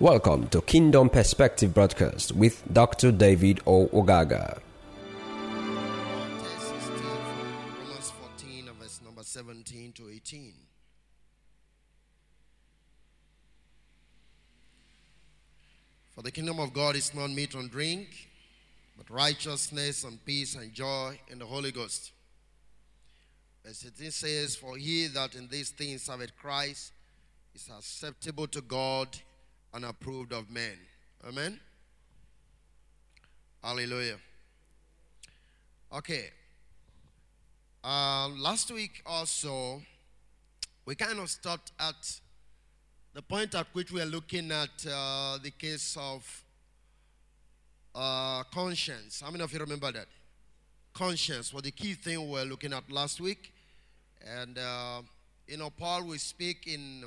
Welcome to Kingdom Perspective Broadcast with Dr. David O. Ogaga. Text 16 from Romans 14, verse number 17 to 18. For the kingdom of God is not meat and drink, but righteousness and peace and joy in the Holy Ghost. Verse 18 says, For he that in these things serveth Christ is acceptable to God and approved of men. Amen. Hallelujah. Okay. Um, last week also, we kind of stopped at the point at which we are looking at uh, the case of uh, conscience. How many of you remember that? Conscience was the key thing we were looking at last week. And, uh, you know, Paul will speak in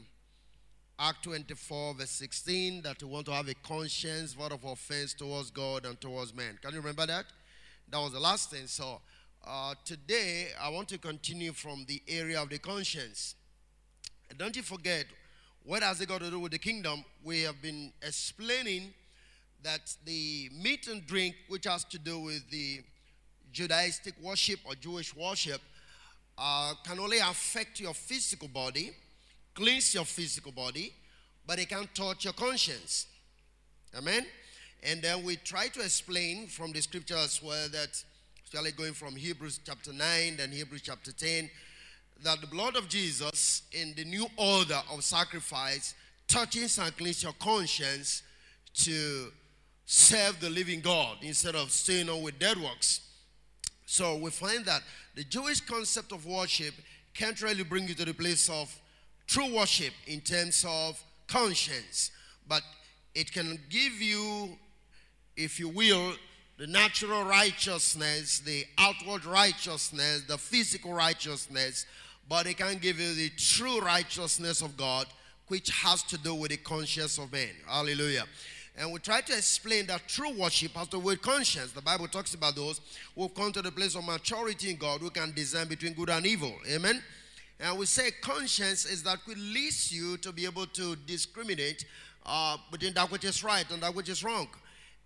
Act 24, verse 16, that we want to have a conscience, vote of offense towards God and towards men. Can you remember that? That was the last thing. So, uh, today, I want to continue from the area of the conscience. And don't you forget, what has it got to do with the kingdom? We have been explaining that the meat and drink, which has to do with the Judaistic worship or Jewish worship, uh, can only affect your physical body, cleanse your physical body, but it can't touch your conscience. Amen? And then we try to explain from the scripture as well that, especially going from Hebrews chapter 9 and Hebrews chapter 10, that the blood of Jesus in the new order of sacrifice touches and cleans your conscience to serve the living God instead of staying on with dead works. So we find that the Jewish concept of worship can't really bring you to the place of true worship in terms of conscience, but it can give you, if you will, the natural righteousness, the outward righteousness, the physical righteousness, but it can give you the true righteousness of God, which has to do with the conscience of man. Hallelujah. And we try to explain that true worship has to do with conscience. The Bible talks about those who have come to the place of maturity in God who can discern between good and evil. Amen. And we say conscience is that which leads you to be able to discriminate uh, between that which is right and that which is wrong.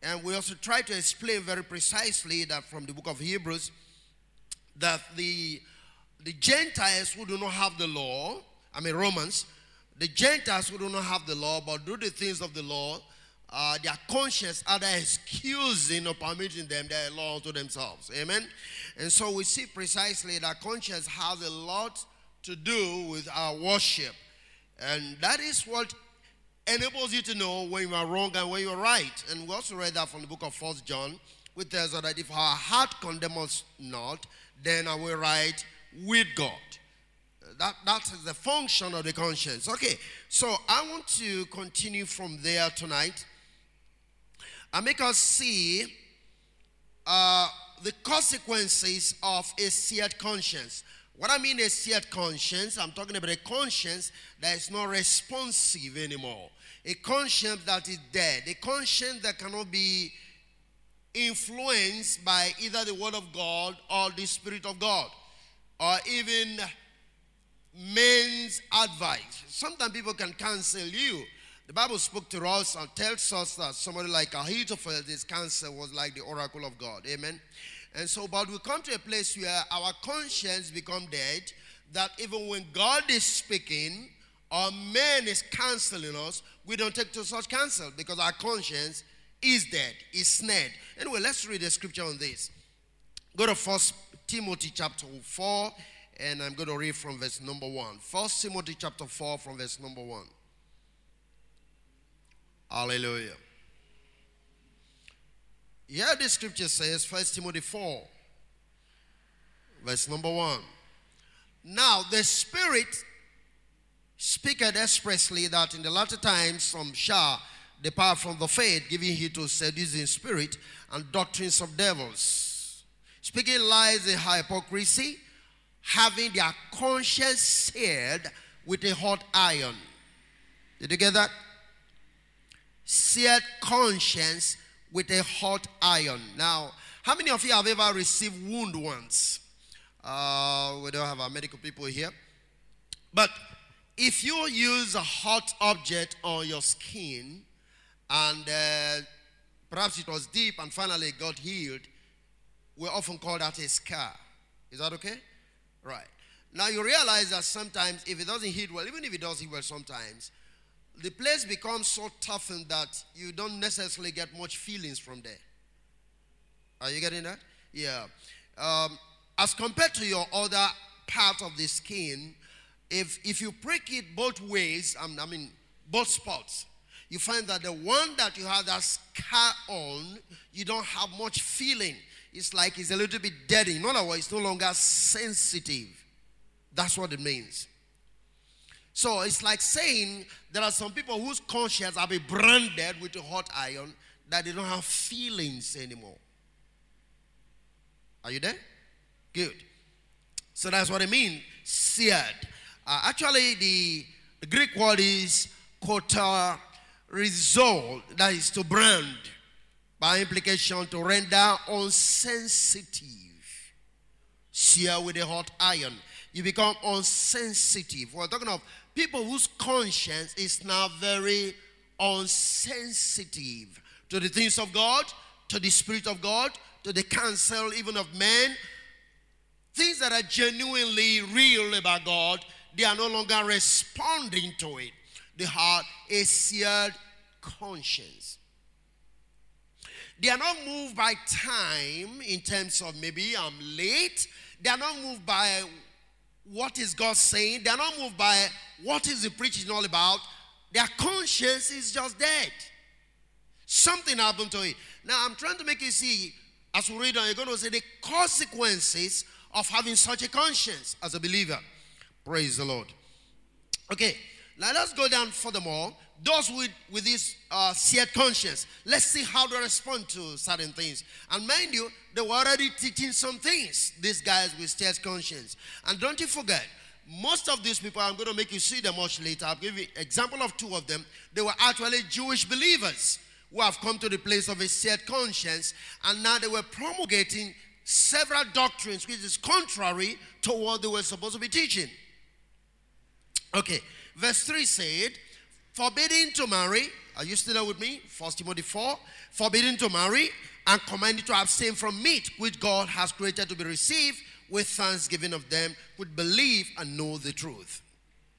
And we also try to explain very precisely that from the book of Hebrews that the the Gentiles who do not have the law, I mean Romans, the Gentiles who do not have the law but do the things of the law, uh, their conscience either excusing or permitting them their law to themselves. Amen. And so we see precisely that conscience has a lot to do with our worship. And that is what enables you to know when you are wrong and when you are right. And we also read that from the book of First John, which tells us that if our heart condemns us not, then are we right with God. That, that is the function of the conscience. Okay, so I want to continue from there tonight and make us see uh, the consequences of a seared conscience. What I mean a seared conscience, I'm talking about a conscience that is not responsive anymore. A conscience that is dead. A conscience that cannot be influenced by either the Word of God or the Spirit of God or even men's advice. Sometimes people can cancel you. The Bible spoke to us and tells us that somebody like Ahithophel, this cancer was like the oracle of God. Amen. And so, but we come to a place where our conscience become dead, that even when God is speaking or man is counseling us, we don't take to such counsel because our conscience is dead, is snared. Anyway, let's read the scripture on this. Go to First Timothy chapter 4, and I'm going to read from verse number 1. First Timothy chapter 4 from verse number 1. Hallelujah. Here the scripture says, First Timothy 4, verse number 1. Now the Spirit speaketh expressly that in the latter times some shall depart from the faith, giving heed to seducing spirit and doctrines of devils speaking lies in hypocrisy, having their conscience seared with a hot iron. Did you get that? Seared conscience with a hot iron. Now, how many of you have ever received wound once? Uh, we don't have our medical people here. But if you use a hot object on your skin and uh, perhaps it was deep and finally got healed, we often call that a scar. Is that okay? Right. Now you realize that sometimes if it doesn't heal well, even if it does heal well sometimes, the place becomes so toughened that you don't necessarily get much feelings from there. Are you getting that? Yeah. Um, as compared to your other part of the skin, if if you prick it both ways, um, I mean both spots, you find that the one that you have that scar on, you don't have much feeling. It's like it's a little bit dead. In other words, it's no longer sensitive. That's what it means. So it's like saying there are some people whose conscience have been branded with a hot iron that they don't have feelings anymore. Are you there? Good. So that's what I mean, seared. Uh, actually, the, the, Greek word is kota result, that is to brand, by implication, to render unsensitive. Sear with a hot iron. You become unsensitive. We're talking of people whose conscience is now very unsensitive to the things of God, to the Spirit of God, to the counsel even of men. Things that are genuinely real about God, they are no longer responding to it. They have a seared conscience. They are not moved by time in terms of maybe I'm late. They are not moved by what is God saying. They are not moved by what is the preaching all about. Their conscience is just dead. Something happened to it. Now I'm trying to make you see, as we read on, you're going to see the consequences of having such a conscience as a believer. Praise the Lord. Okay, now let's go down furthermore. Those with, with this uh, seared conscience, let's see how they respond to certain things. And mind you, they were already teaching some things, these guys with seared conscience. And don't you forget, most of these people, I'm going to make you see them much later. I'll give you example of two of them. They were actually Jewish believers who have come to the place of a seared conscience, and now they were promulgating several doctrines which is contrary to what they were supposed to be teaching. Okay, verse 3 said, forbidding to marry. Are you still there with me? First Timothy 4. Forbidding to marry and commanded to abstain from meat which God has created to be received with thanksgiving of them who believe and know the truth.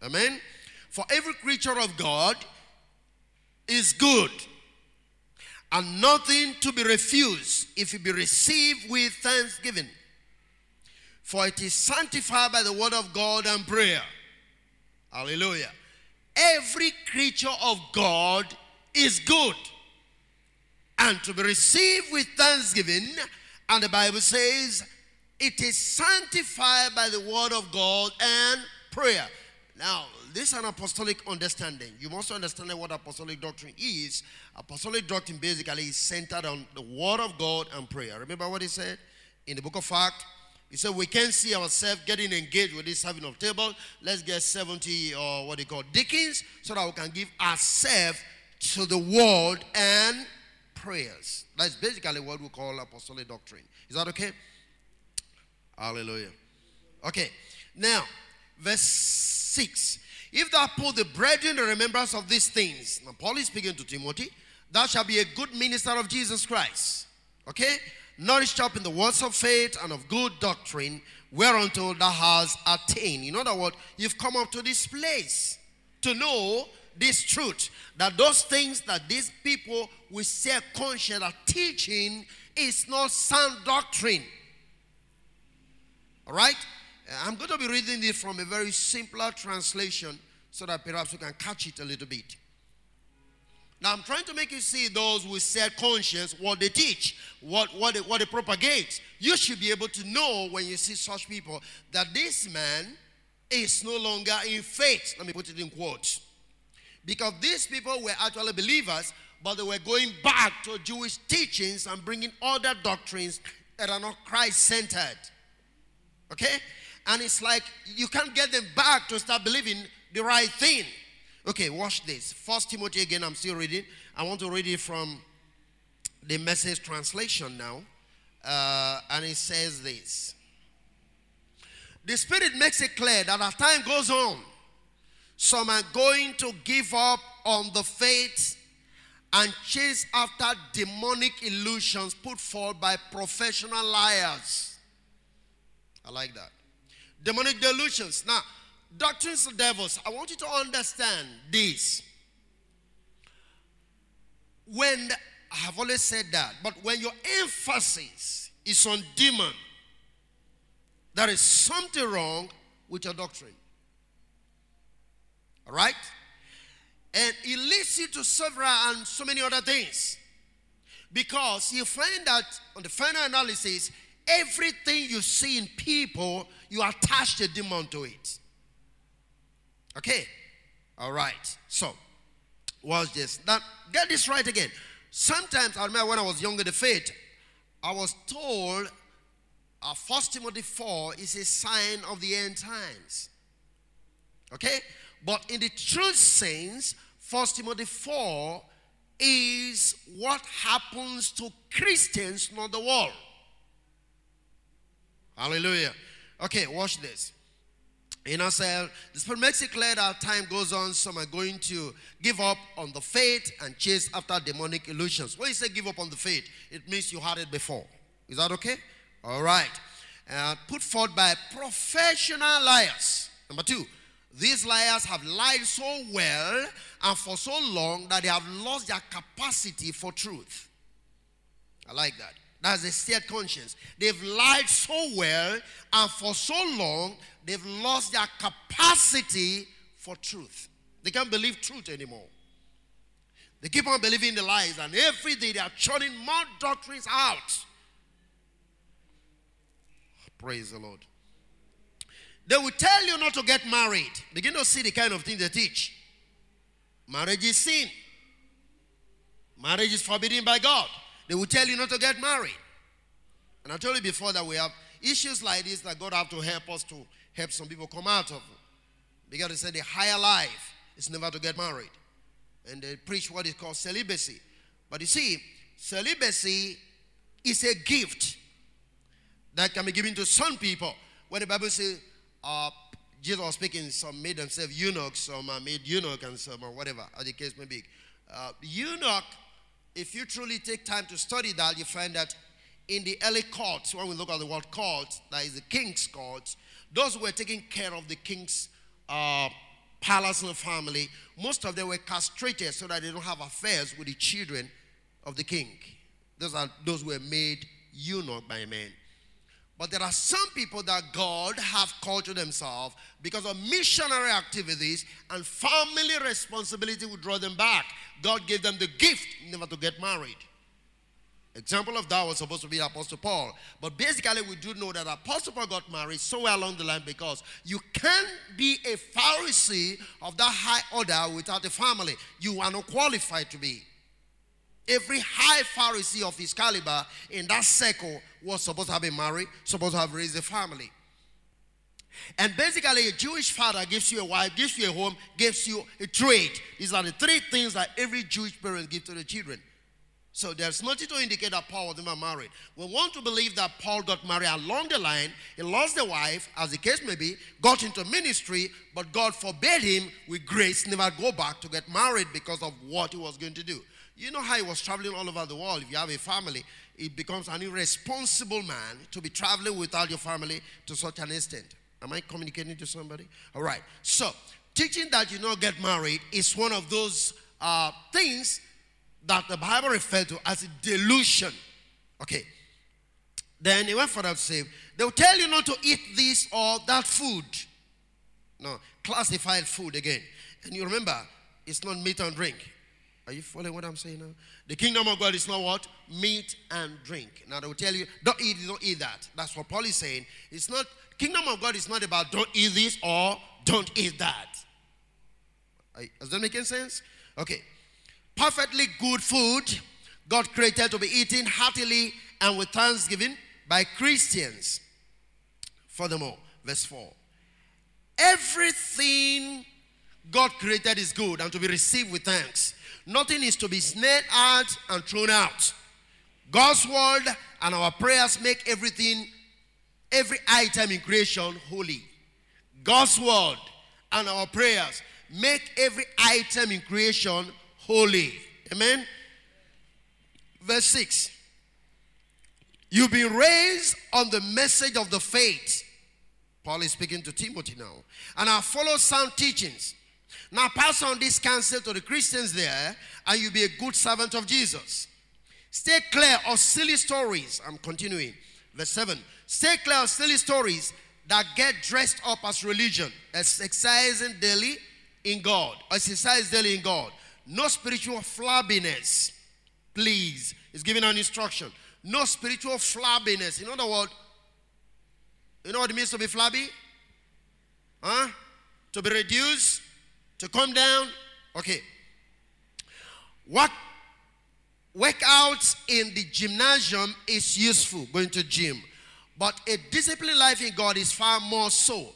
Amen. For every creature of God is good and nothing to be refused if it be received with thanksgiving. For it is sanctified by the word of God and prayer. Hallelujah. Every creature of God is good and to be received with thanksgiving. And the Bible says, it is sanctified by the word of God and prayer. Now, this is an apostolic understanding. You must understand what apostolic doctrine is. Apostolic doctrine basically is centered on the word of God and prayer. Remember what he said in the book of Acts? He said, We can't see ourselves getting engaged with this having of table. Let's get 70 or what they call deacons so that we can give ourselves to the world and prayers. That's basically what we call apostolic doctrine. Is that okay? Hallelujah. Okay. Now, verse 6. If thou put the bread in the remembrance of these things, now Paul is speaking to Timothy, thou shalt be a good minister of Jesus Christ. Okay? Nourished up in the words of faith and of good doctrine, whereunto thou hast attained. In other words, you've come up to this place to know this truth that those things that these people with self conscience are teaching is not sound doctrine. All right? I'm going to be reading this from a very simpler translation so that perhaps we can catch it a little bit. Now I'm trying to make you see those with set conscience, what they teach, what, what, they, what they propagate. You should be able to know when you see such people that this man is no longer in faith. Let me put it in quotes. Because these people were actually believers, but they were going back to Jewish teachings and bringing other doctrines that are not Christ centered. Okay? And it's like you can't get them back to start believing the right thing. Okay, watch this. First Timothy again, I'm still reading. I want to read it from the message translation now. Uh, and it says this The Spirit makes it clear that as time goes on, some are going to give up on the faith and chase after demonic illusions put forth by professional liars. I like that. Demonic delusions. Now, doctrines of devils, I want you to understand this. When, I have always said that, but when your emphasis is on demon, there is something wrong with your doctrine. All right? And it leads you to several and so many other things. Because you find that on the final analysis, everything you see in people, you attach a demon to it. Okay? All right. So, watch this. Now, get this right again. Sometimes, I remember when I was younger, the faith, I was told uh, 1 Timothy 4 is a sign of the end times. Okay? But in the true sense, 1 Timothy 4 is what happens to Christians, not the world. Hallelujah. Okay, watch this. You know, say, the Spirit makes it clear that time goes on, some are going to give up on the faith and chase after demonic illusions. When you say give up on the faith, it means you had it before. Is that okay? All right. Uh, put forth by professional liars. Number two, these liars have lied so well and for so long that they have lost their capacity for truth. I like that. That's a steered conscience. They've lied so well and for so long they've lost their capacity for truth. They can't believe truth anymore. They keep on believing the lies, and every day they are churning more doctrines out. Praise the Lord. They will tell you not to get married. Begin to see the kind of thing they teach. Marriage is sin. Marriage is forbidden by God. They will tell you not to get married. And I told you before that we have issues like this that God have to help us to help some people come out of. Because they say the higher life is never to get married. And they preach what is called celibacy. But you see, celibacy is a gift that can be given to some people. When the Bible says uh, Jesus was speaking, some made themselves eunuchs, some are made eunuch, and some or whatever, as the case may be. Uh, eunuch, if you truly take time to study that, you find that in the early courts, when we look at the word court, that is the king's courts, those who were taking care of the king's uh, palace and family, most of them were castrated so that they don't have affairs with the children of the king. Those are those were made eunuch by men. But there are some people that God have called to themselves because of missionary activities and family responsibility would draw them back. God gave them the gift never to get married. Example of that was supposed to be Apostle Paul. But basically, we do know that Apostle Paul got married somewhere along the line because you can't be a Pharisee of that high order without a family. You are not qualified to be. Every high Pharisee of his caliber in that circle was supposed to have been married, supposed to have raised a family. And basically, a Jewish father gives you a wife, gives you a home, gives you a trade. These are the three things that every Jewish parent gives to the children. So there's nothing to indicate that Paul was never married. We want to believe that Paul got married along the line. He lost the wife, as the case may be, got into ministry, but God forbade him with grace never go back to get married because of what he was going to do. You know how he was traveling all over the world. If you have a family, it becomes an irresponsible man to be traveling without your family to such an extent. Am I communicating to somebody? All right. So, teaching that you not get married is one of those uh, things that the Bible refers to as a delusion. Okay. Then he went further to say, they will tell you not to eat this or that food. No, classified food again. And you remember, it's not meat and drink. Are you following what I'm saying now? The kingdom of God is not what? Meat and drink. Now they will tell you, don't eat, don't eat that. That's what Paul is saying. It's not, kingdom of God is not about don't eat this or don't eat that. Does that make any sense? Okay. Perfectly good food God created to be eaten heartily and with thanksgiving by Christians. Furthermore, verse 4. Everything God created is good and to be received with thanks. Nothing is to be snared out and thrown out. God's word and our prayers make everything, every item in creation holy. God's word and our prayers make every item in creation holy. Amen. Verse 6. You've been raised on the message of the faith. Paul is speaking to Timothy now. And I follow sound teachings. Now pass on this counsel to the Christians there, and you'll be a good servant of Jesus. Stay clear of silly stories. I'm continuing. Verse 7. Stay clear of silly stories that get dressed up as religion, exercising daily in God. Exercise daily in God. No spiritual flabbiness. Please. He's giving an instruction. No spiritual flabbiness. In other words, you know what it means to be flabby? Huh? To be reduced? To come down? Okay. Work, workouts in the gymnasium is useful, going to gym. But a disciplined life in God is far more so,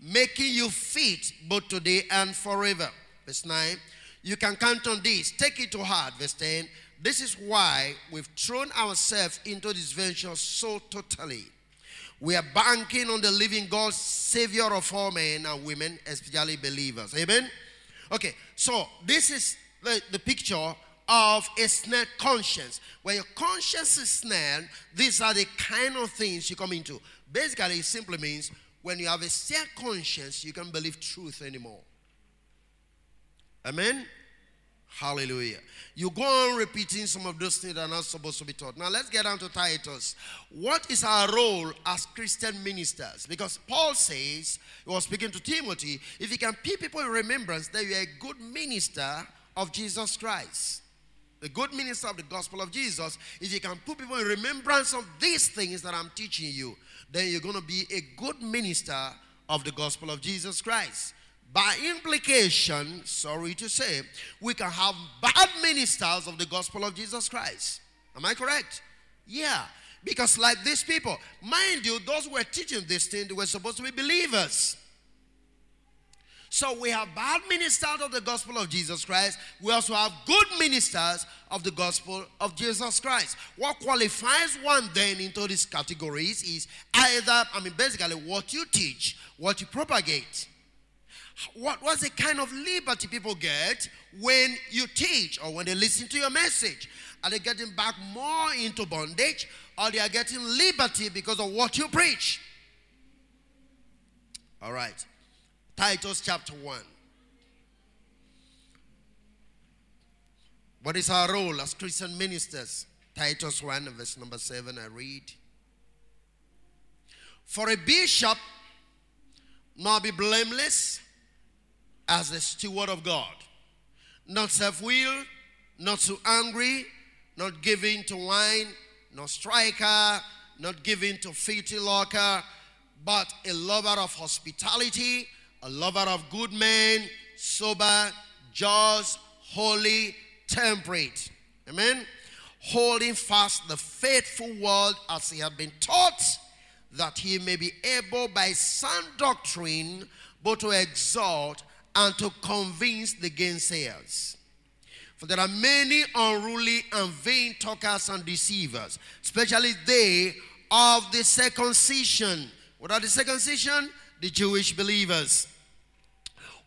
making you fit both today and forever. Verse 9. You can count on this. Take it to heart. Verse 10. This is why we've thrown ourselves into this venture so totally. We are banking on the living God, Savior of all men and women, especially believers. Amen? Okay, so this is the, the picture of a snared conscience. When your conscience is snared, these are the kind of things you come into. Basically, it simply means when you have a snared conscience, you can't believe truth anymore. Amen? Hallelujah. You go on repeating some of those things that are not supposed to be taught. Now let's get down to Titus. What is our role as Christian ministers? Because Paul says, he was speaking to Timothy, if you can keep people in remembrance that you are a good minister of Jesus Christ the good minister of the gospel of Jesus, if you can put people in remembrance of these things that I'm teaching you, then you're going to be a good minister of the gospel of Jesus Christ. By implication, sorry to say, we can have bad ministers of the gospel of Jesus Christ. Am I correct? Yeah. Because, like these people, mind you, those who were teaching this thing, they were supposed to be believers. So we have bad ministers of the gospel of Jesus Christ. We also have good ministers of the gospel of Jesus Christ. What qualifies one then into these categories is either, I mean, basically what you teach, what you propagate. What, what's the kind of liberty people get when you teach or when they listen to your message? Are they getting back more into bondage or they are getting liberty because of what you preach? All right. Titus chapter 1. What is our role as Christian ministers? Titus 1, verse number 7, I read. For a bishop not be blameless as a steward of God, not self willed, not too angry, not giving to wine, not striker, not giving to filthy lucre, but a lover of hospitality a lover of good men, sober, just, holy, temperate. Amen. Holding fast the faithful word as he had been taught, that he may be able by sound doctrine both to exhort and to convince the gainsayers. For there are many unruly and vain talkers and deceivers, especially they of the circumcision. What are the circumcision? The Jewish believers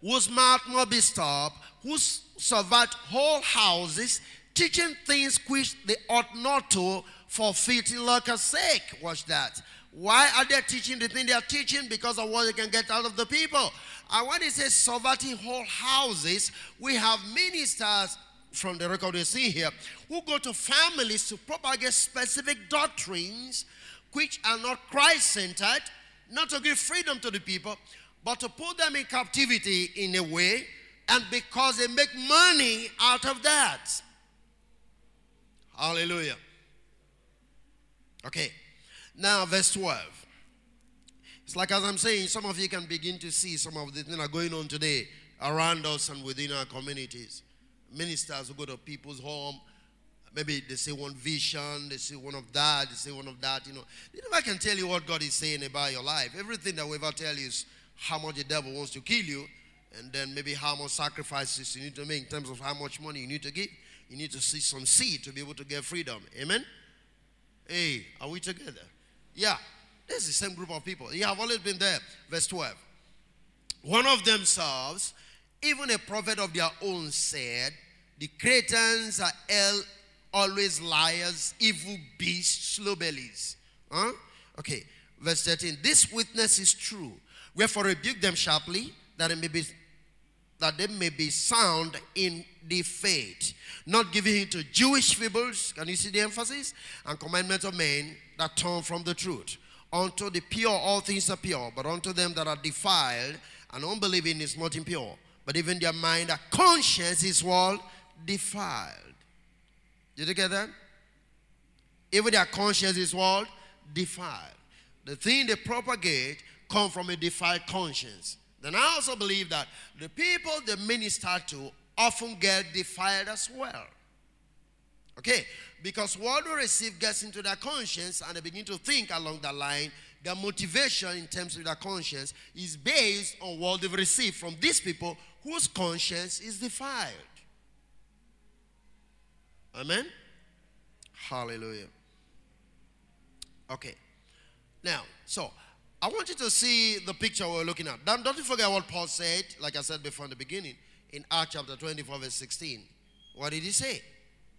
whose mouth must be stopped, who subvert whole houses, teaching things which they ought not to for filthy lucre's sake. Watch that. Why are they teaching the thing they are teaching? Because of what they can get out of the people. And when it says subverting whole houses, we have ministers from the record we see here who go to families to propagate specific doctrines which are not Christ centered, not to give freedom to the people, but to put them in captivity in a way, and because they make money out of that. Hallelujah. Okay. Now, verse 12. It's like as I'm saying, some of you can begin to see some of the things that are going on today around us and within our communities. Ministers who go to people's home, maybe they say one vision, they say one of that, they say one of that. You know, never can tell you what God is saying about your life. Everything that we ever tell you is how much the devil wants to kill you, and then maybe how much sacrifices you need to make in terms of how much money you need to give. You need to see some seed to be able to get freedom. Amen? Hey, are we together? Yeah. This is the same group of people. You have always been there. Verse 12. One of themselves, even a prophet of their own, said, The Cretans are held always liars, evil beasts, slow bellies. Huh? Okay, verse 13. This witness is true. Wherefore rebuke them sharply, that it may be that they may be sound in the faith, not giving in to Jewish fables. Can you see the emphasis? And commandments of men that turn from the truth. Unto the pure, all things are pure, but unto them that are defiled and unbelieving is not impure. But even their mind, their conscience is what? Defiled. Did you get that? Even their conscience is what? Defiled. The thing they propagate come from a defiled conscience. Then I also believe that the people they minister to often get defiled as well. Okay, because what they receive gets into their conscience and they begin to think along that line. Their motivation in terms of their conscience is based on what they've received from these people whose conscience is defiled. Amen? Hallelujah. Okay. Now, so I want you to see the picture we're looking at. Don't, don't forget what Paul said, like I said before in the beginning, in Acts chapter 24, verse 16. What did he say?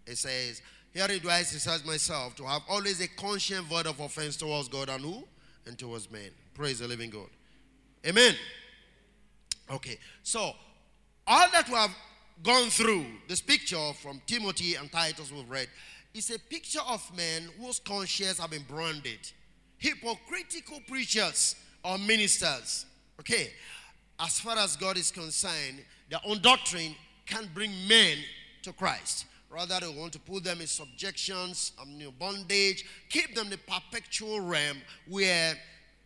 He says, Herein do I exercise myself to have always a conscious void of offense towards God and who? And towards men. Praise the living God. Amen. Okay, so all that we have gone through, this picture from Timothy and Titus we've read, is a picture of men whose conscience have been branded hypocritical preachers or ministers. Okay, as far as God is concerned, their own doctrine can't bring men to Christ. Rather, they want to put them in subjections, um, bondage, keep them in the perpetual realm where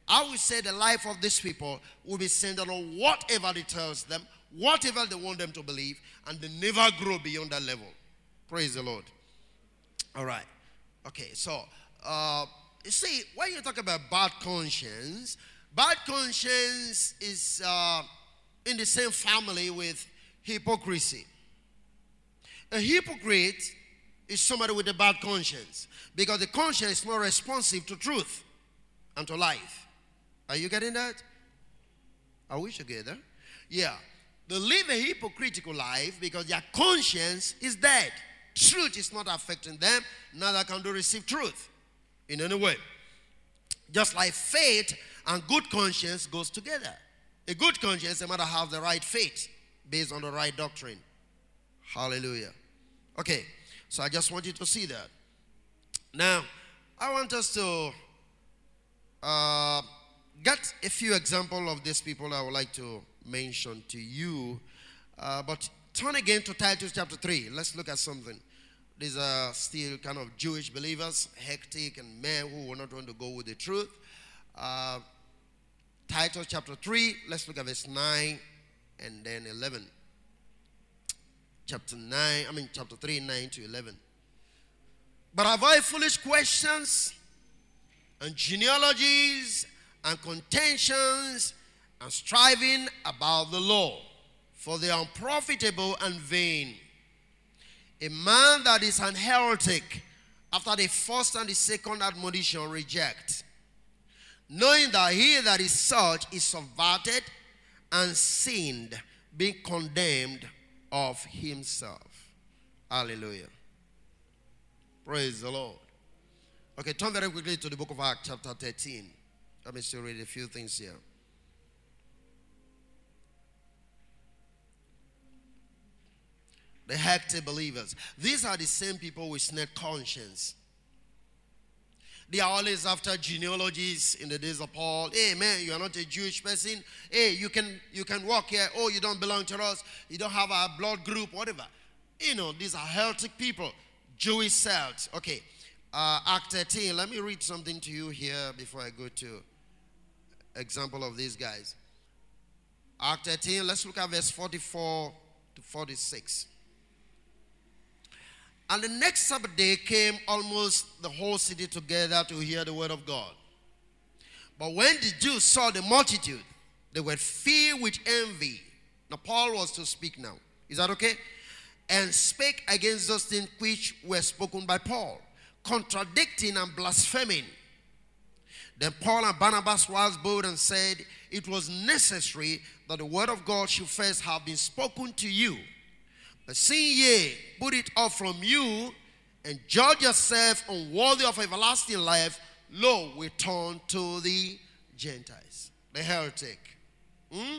I would say the life of these people will be centered on whatever they tells them, whatever they want them to believe, and they never grow beyond that level. Praise the Lord. All right. Okay, so uh, see, when you talk about bad conscience, bad conscience is uh, in the same family with hypocrisy. A hypocrite is somebody with a bad conscience because the conscience is more responsive to truth and to life. Are you getting that? Are we together? Yeah. They live a hypocritical life because their conscience is dead. Truth is not affecting them, neither can they receive truth in any way. Just like faith and good conscience goes together. A good conscience, they matter have the right faith based on the right doctrine. Hallelujah. Okay, so I just want you to see that. Now, I want us to uh, get a few examples of these people I would like to mention to you. Uh, but turn again to Titus chapter 3. Let's look at something. These are still kind of Jewish believers, hectic and men who were not want to go with the truth. Uh, Titus chapter 3, let's look at verse 9 and then 11. Chapter 9, I mean, chapter 3, 9 to 11. But avoid foolish questions and genealogies and contentions and striving about the law, for they are unprofitable and vain. A man that is an heretic after the first and the second admonition reject, knowing that he that is such is subverted and sinned, being condemned of himself. Hallelujah. Praise the Lord. Okay, turn very quickly to the book of Acts, chapter 13. Let me still read a few things here. The hectic believers. These are the same people with snake conscience. They are always after genealogies in the days of Paul. Hey man, you are not a Jewish person. Hey, you can you can walk here. Oh, you don't belong to us. You don't have a blood group, whatever. You know, these are heretic people, Jewish cells. Okay, uh, Act 13. Let me read something to you here before I go to example of these guys. Act 13. Let's look at verse 44 to 46. And the next Sabbath day came almost the whole city together to hear the word of God. But when the Jews saw the multitude, they were filled with envy. Now, Paul was to speak now. Is that okay? And spake against those things which were spoken by Paul, contradicting and blaspheming. Then Paul and Barnabas was bold and said, It was necessary that the word of God should first have been spoken to you but seeing ye put it off from you and judge yourself unworthy of everlasting life, lo, we turn to the Gentiles, the heretic. Hmm?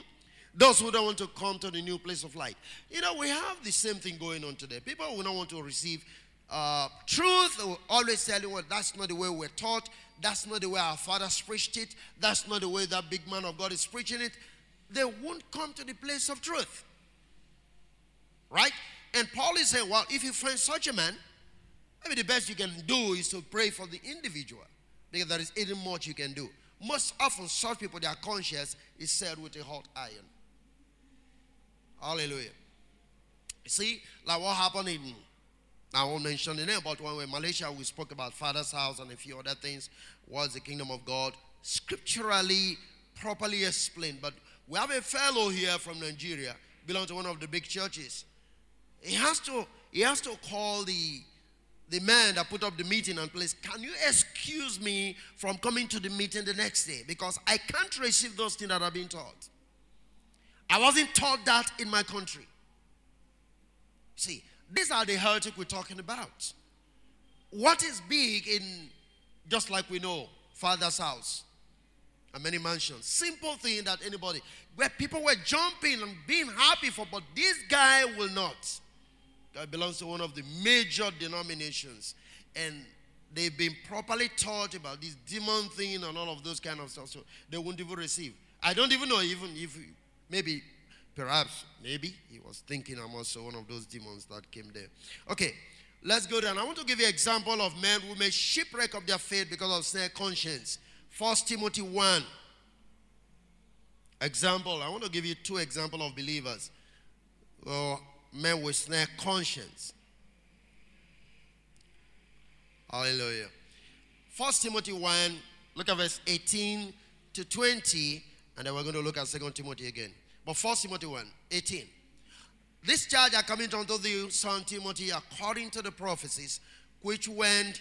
Those who don't want to come to the new place of light. You know, we have the same thing going on today. People who don't want to receive uh, truth will always tell you, well, that's not the way we're taught. That's not the way our fathers preached it. That's not the way that big man of God is preaching it. They won't come to the place of truth. Right? And Paul is saying, well, if you find such a man, maybe the best you can do is to pray for the individual because there is isn't much you can do. Most often, such people, their conscience is set with a hot iron. Hallelujah. See, like what happened in, I won't mention the name, but when we in Malaysia, we spoke about Father's house and a few other things. Was the kingdom of God scripturally properly explained? But we have a fellow here from Nigeria, belongs to one of the big churches. He has to, he has to call the the man that put up the meeting and place, can you excuse me from coming to the meeting the next day? Because I can't receive those things that are being taught. I wasn't taught that in my country. See, these are the heretic we're talking about. What is big in, just like we know, Father's house and many mansions? Simple thing that anybody, where people were jumping and being happy for, but this guy will not. Belongs to one of the major denominations, and they've been properly taught about this demon thing and all of those kind of stuff, so they won't even receive. I don't even know even if Maybe, perhaps, maybe he was thinking I'm also one of those demons that came there. Okay, let's go down. I want to give you an example of men who made shipwreck of their faith because of snare conscience. First Timothy 1. Example. I want to give you two examples of believers. Well, men with snare conscience. Hallelujah. First Timothy 1, look at verse 18 to 20 and then we're going to look at Second Timothy again. But First Timothy 1 18. This charge I coming unto thee, son Timothy, according to the prophecies which went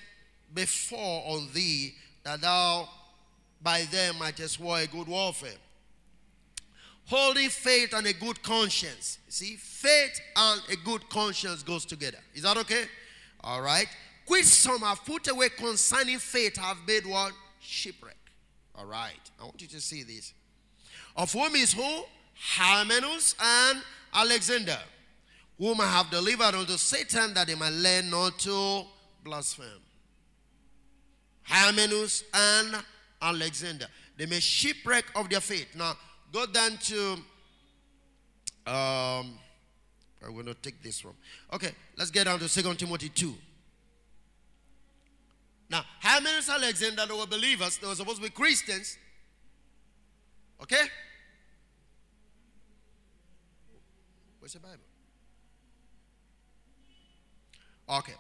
before on thee, that thou by them mightest war a good warfare. Holding faith and a good conscience. See, faith and a good conscience goes together. Is that okay? All right. Which some have put away concerning faith have made what? Shipwreck. All right. I want you to see this. Of whom is who? Hymenaeus and Alexander, whom I have delivered unto Satan that they might learn not to blaspheme. Hymenaeus and Alexander. They made shipwreck of their faith. Now, go down to, um, I'm going to take this from. Okay, let's get down to Second Timothy 2. Now, Hymenaeus and Alexander, they were believers. They were supposed to be Christians. Okay? Where's the Bible? Okay.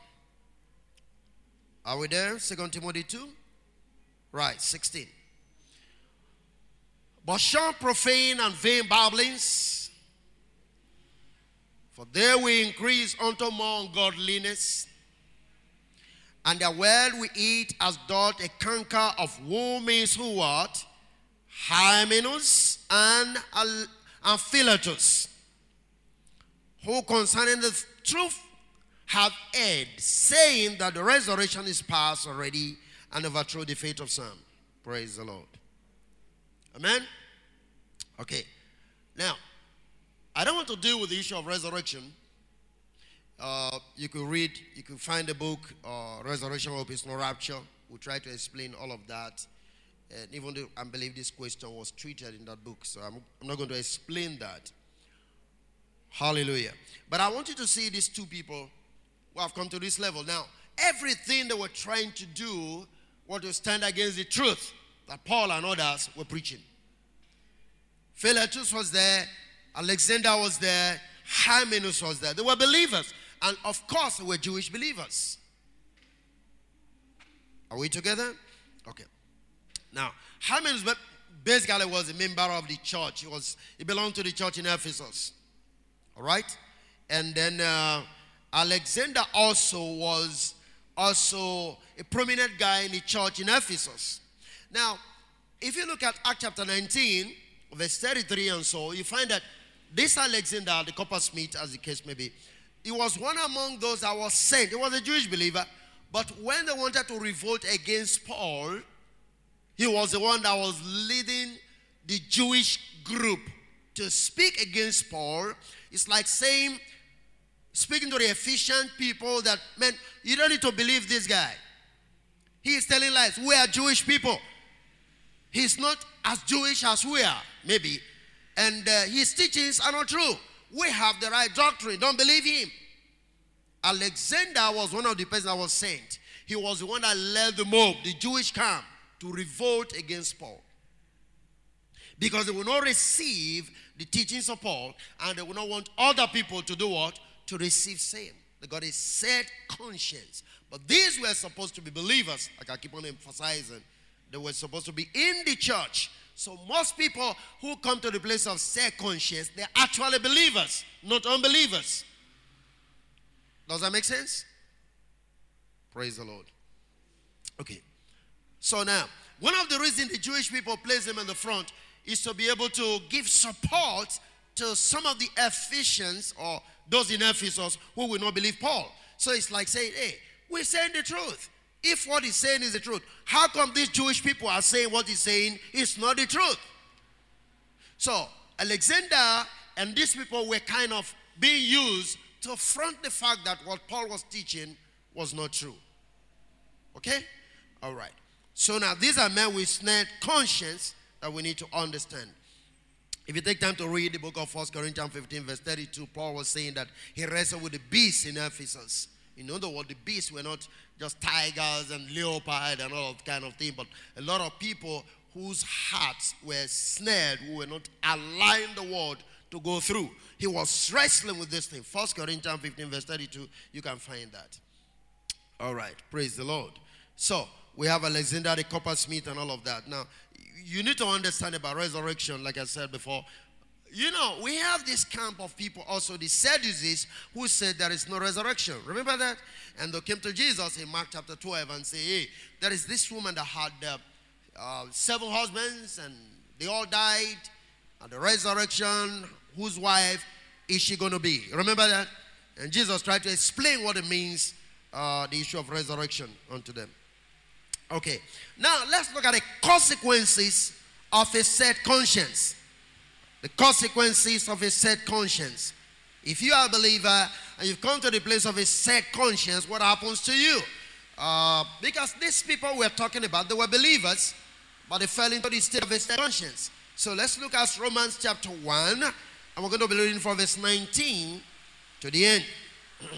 Are we there? Second Timothy 2? Right, 16. But shun profane and vain babblings, for they will increase unto more ungodliness. And their word we eat as doth a canker of women's who what? Hymenaeus and, and Philetus, who concerning the truth have erred, saying that the resurrection is past already and overthrow the faith of some. Praise the Lord. Amen? Okay. Now, I don't want to deal with the issue of resurrection. Uh, you could read, you could find the book, uh, Resurrection Hope is No Rapture. We'll try to explain all of that. And even though I believe this question was treated in that book, so I'm, I'm not going to explain that. Hallelujah. But I want you to see these two people who have come to this level. Now, everything they were trying to do was to stand against the truth that Paul and others were preaching. Philetus was there, Alexander was there, Hymenaeus was there. They were believers. And of course, they were Jewish believers. Are we together? Okay. Now, Hymenaeus basically was a member of the church. He was he belonged to the church in Ephesus. All right? And then uh, Alexander also was also a prominent guy in the church in Ephesus. Now, if you look at Act chapter 19, verse 33 and so, you find that this Alexander, the coppersmith, as the case may be, he was one among those that was sent. He was a Jewish believer. But when they wanted to revolt against Paul, he was the one that was leading the Jewish group to speak against Paul. It's like saying, speaking to the Ephesian people that, man, you don't need to believe this guy. He is telling lies. We are Jewish people. He's not as Jewish as we are, maybe. And uh, his teachings are not true. We have the right doctrine. Don't believe him. Alexander was one of the persons that was sent. He was the one that led the mob, the Jewish camp, to revolt against Paul. Because they will not receive the teachings of Paul and they will not want other people to do what? To receive same. They got a set conscience. But these were supposed to be believers, like I keep on emphasizing. They were supposed to be in the church. So most people who come to the place of set conscience, they're actually believers, not unbelievers. Does that make sense? Praise the Lord. Okay. So now, one of the reasons the Jewish people place him in the front is to be able to give support to some of the Ephesians or those in Ephesus who will not believe Paul. So it's like saying, hey, we're saying the truth. If what he's saying is the truth, how come these Jewish people are saying what he's saying is not the truth? So Alexander and these people were kind of being used to front the fact that what Paul was teaching was not true. Okay? All right. So now these are men with snared conscience that we need to understand. If you take time to read the book of 1 Corinthians 15, verse 32, Paul was saying that he wrestled with the beast in Ephesus. In other words, the beasts were not just tigers and leopard and all that kind of thing, but a lot of people whose hearts were snared, who were not aligned the word to go through. He was wrestling with this thing. First Corinthians 15, verse 32, you can find that. All right, praise the Lord. So, we have Alexander the coppersmith and all of that. Now, you need to understand about resurrection, like I said before. You know, we have this camp of people also, the Sadducees, who said there is no resurrection. Remember that? And they came to Jesus in Mark chapter 12 and say, hey, there is this woman that had uh, uh, seven husbands and they all died. And the resurrection, whose wife is she going to be? Remember that? And Jesus tried to explain what it means, uh, the issue of resurrection unto them. Okay. Now let's look at the consequences of a set conscience. The consequences of a set conscience. If you are a believer and you've come to the place of a set conscience, what happens to you? Uh, because these people we're talking about, they were believers, but they fell into the state of a set conscience. So let's look at Romans chapter 1, and we're going to be reading from verse 19 to the end.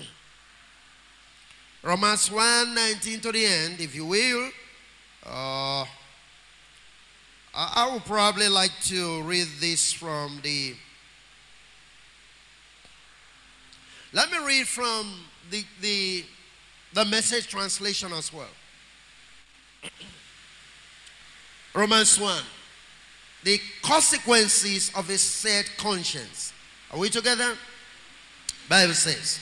Romans 1 19 to the end, if you will. Uh, I would probably like to read this from the. Let me read from the, the, the message translation as well. Romans 1. The consequences of a set conscience. Are we together? Bible says.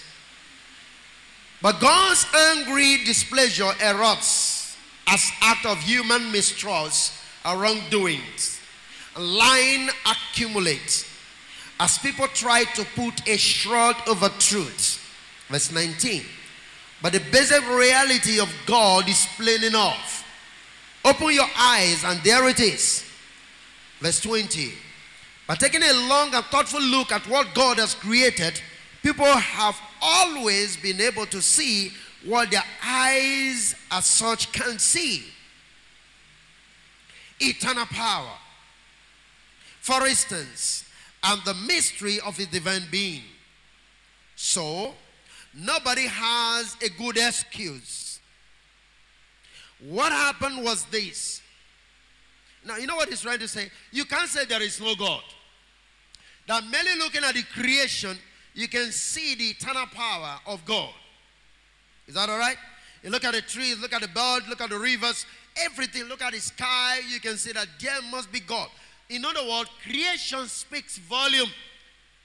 But God's angry displeasure erupts as act of human mistrust and wrongdoings. Lying accumulates as people try to put a shroud over truth. Verse 19. But the basic reality of God is plain enough. Open your eyes, and there it is. Verse 20. By taking a long and thoughtful look at what God has created, people have always been able to see what their eyes as such can see eternal power. For instance, and the mystery of a divine being. So, nobody has a good excuse. What happened was this. Now, you know what he's trying to say? You can't say there is no God. That merely looking at the creation you can see the eternal power of God. Is that all right? You look at the trees, look at the birds, look at the rivers, everything, look at the sky, you can see that there must be God. In other words, creation speaks volume.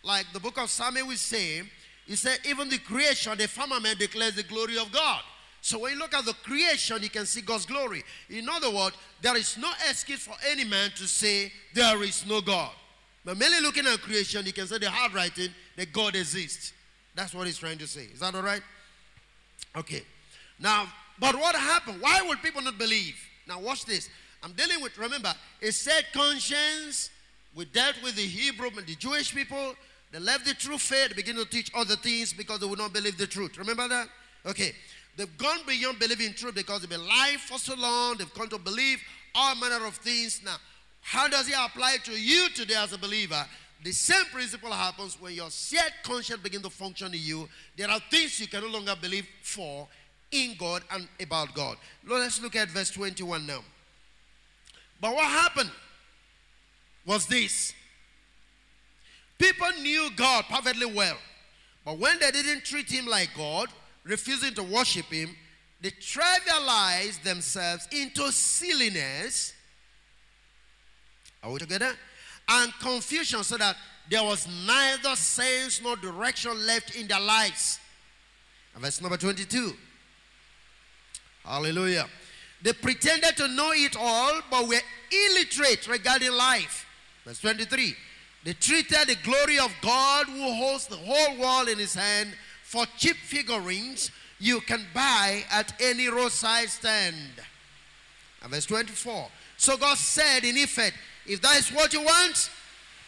Like the book of Samuel will say, he said, even the creation, the firmament declares the glory of God. So when you look at the creation, you can see God's glory. In other words, there is no excuse for any man to say there is no God. But merely looking at creation, you can say the hard writing that God exists. That's what he's trying to say. Is that all right? Okay. Now, but what happened? Why would people not believe? Now, watch this. I'm dealing with, remember, a set conscience. We dealt with the Hebrew, the Jewish people. They left the true faith, begin to teach other things because they would not believe the truth. Remember that? Okay. They've gone beyond believing truth because they've been lying for so long. They've come to believe all manner of things. Now, how does it apply to you today as a believer? The same principle happens when your shared conscience begins to function in you. There are things you can no longer believe for in God and about God. Let's look at verse 21 now. But what happened was this people knew God perfectly well, but when they didn't treat Him like God, refusing to worship Him, they trivialized themselves into silliness. Are we together? And confusion, so that there was neither sense nor direction left in their lives. And verse number 22. Hallelujah. They pretended to know it all, but were illiterate regarding life. Verse 23. They treated the glory of God who holds the whole world in his hand for cheap figurines you can buy at any roadside stand. And verse 24. So God said, in effect, if that is what you want,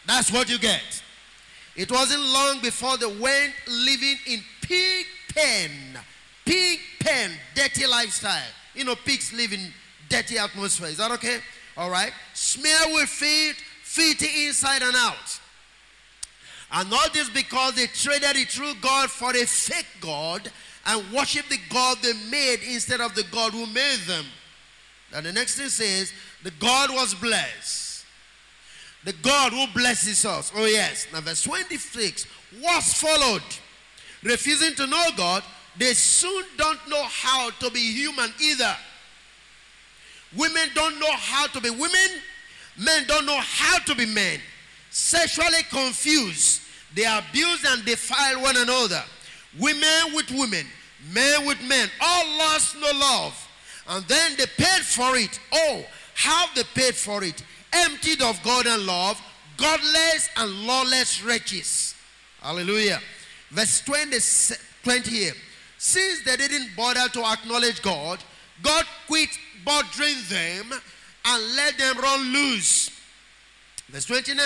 that's what you get. It wasn't long before they went living in pig pen, pig pen, dirty lifestyle. You know, pigs live in dirty atmosphere. Is that okay? All right. Smear with feet, feet inside and out. And all this because they traded the true God for a fake God and worship the God they made instead of the God who made them. And the next thing says, the God was blessed. The God who blesses us. Oh, yes. Now, verse 26 was followed. Refusing to know God, they soon don't know how to be human either. Women don't know how to be women. Men don't know how to be men. Sexually confused. They abuse and defile one another women with women, men with men, all lost no love. And then they paid for it. Oh, how they paid for it. Emptied of God and love, godless and lawless wretches. Hallelujah. Verse 20, 28. Since they didn't bother to acknowledge God, God quit bothering them and let them run loose. Verse 29.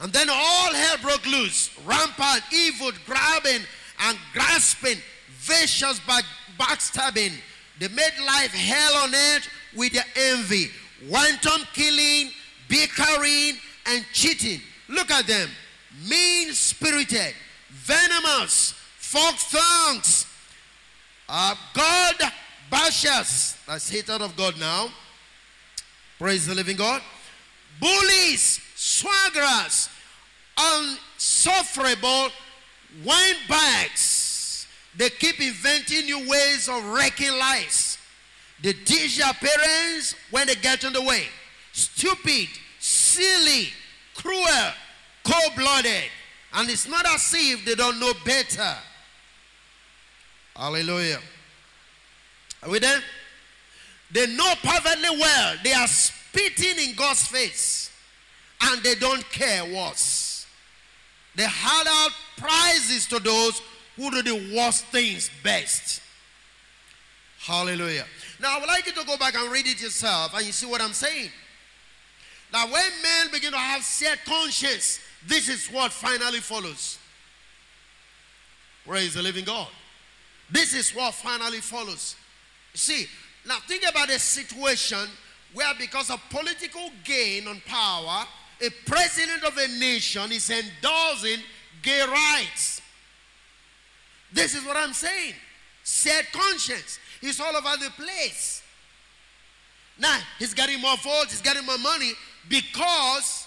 And then all hell broke loose. Rampant, evil, grabbing, and grasping, vicious back, backstabbing. They made life hell on earth with their envy, wanton killing, bickering, and cheating. Look at them. Mean spirited, venomous, fork tongues, uh, God bashers. That's hated of God now. Praise the living God. Bullies, swaggerers, unsufferable windbags. They keep inventing new ways of wrecking lives. They teach their parents when they get on the way. Stupid, silly, cruel, cold blooded. And it's not as if they don't know better. Hallelujah. Are we there? They know perfectly well. They are spitting in God's face. And they don't care worse. They hand out prizes to those who do the worst things best. Hallelujah. Now, I would like you to go back and read it yourself and you see what I'm saying. Now, when men begin to have set conscience, this is what finally follows. Praise the living God. This is what finally follows. See, now think about a situation where, because of political gain on power, a president of a nation is endorsing gay rights. This is what I'm saying. Said conscience. He's all over the place. Now, he's getting more votes, he's getting more money because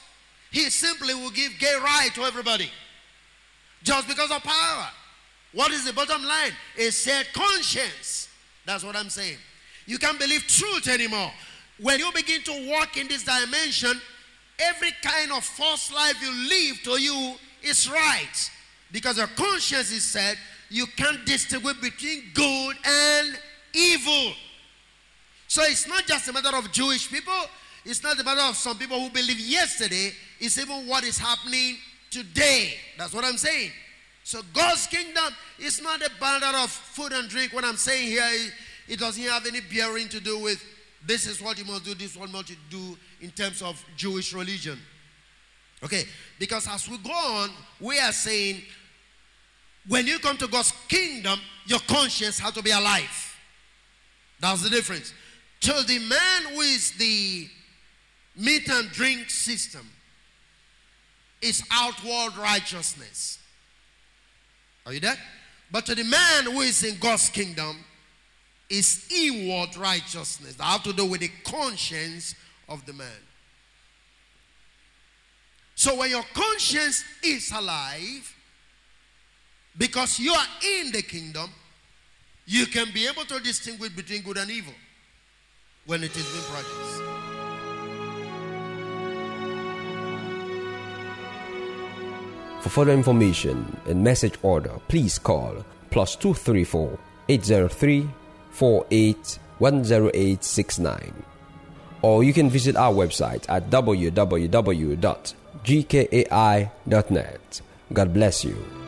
he simply will give gay right to everybody. Just because of power. What is the bottom line? A said conscience. That's what I'm saying. You can't believe truth anymore. When you begin to walk in this dimension, every kind of false life you live to you is right. Because your conscience is said you can't distinguish between good and evil. So it's not just a matter of Jewish people, it's not a matter of some people who believe yesterday, it's even what is happening today. That's what I'm saying. So God's kingdom is not a matter of food and drink. What I'm saying here, it, doesn't have any bearing to do with this is what you must do, this is what you must do in terms of Jewish religion. Okay, because as we go on, we are saying when you come to God's kingdom, your conscience has to be alive. That's the difference. To the man is the meat and drink system is outward righteousness. Are you there? But to the man who is in God's kingdom is inward righteousness. That have to do with the conscience of the man. So when your conscience is alive, because you are in the kingdom, you can be able to distinguish between good and evil when it is being practiced. For further information and message order, please call plus 234 803 48 Or you can visit our website at www.gkai.net. God bless you.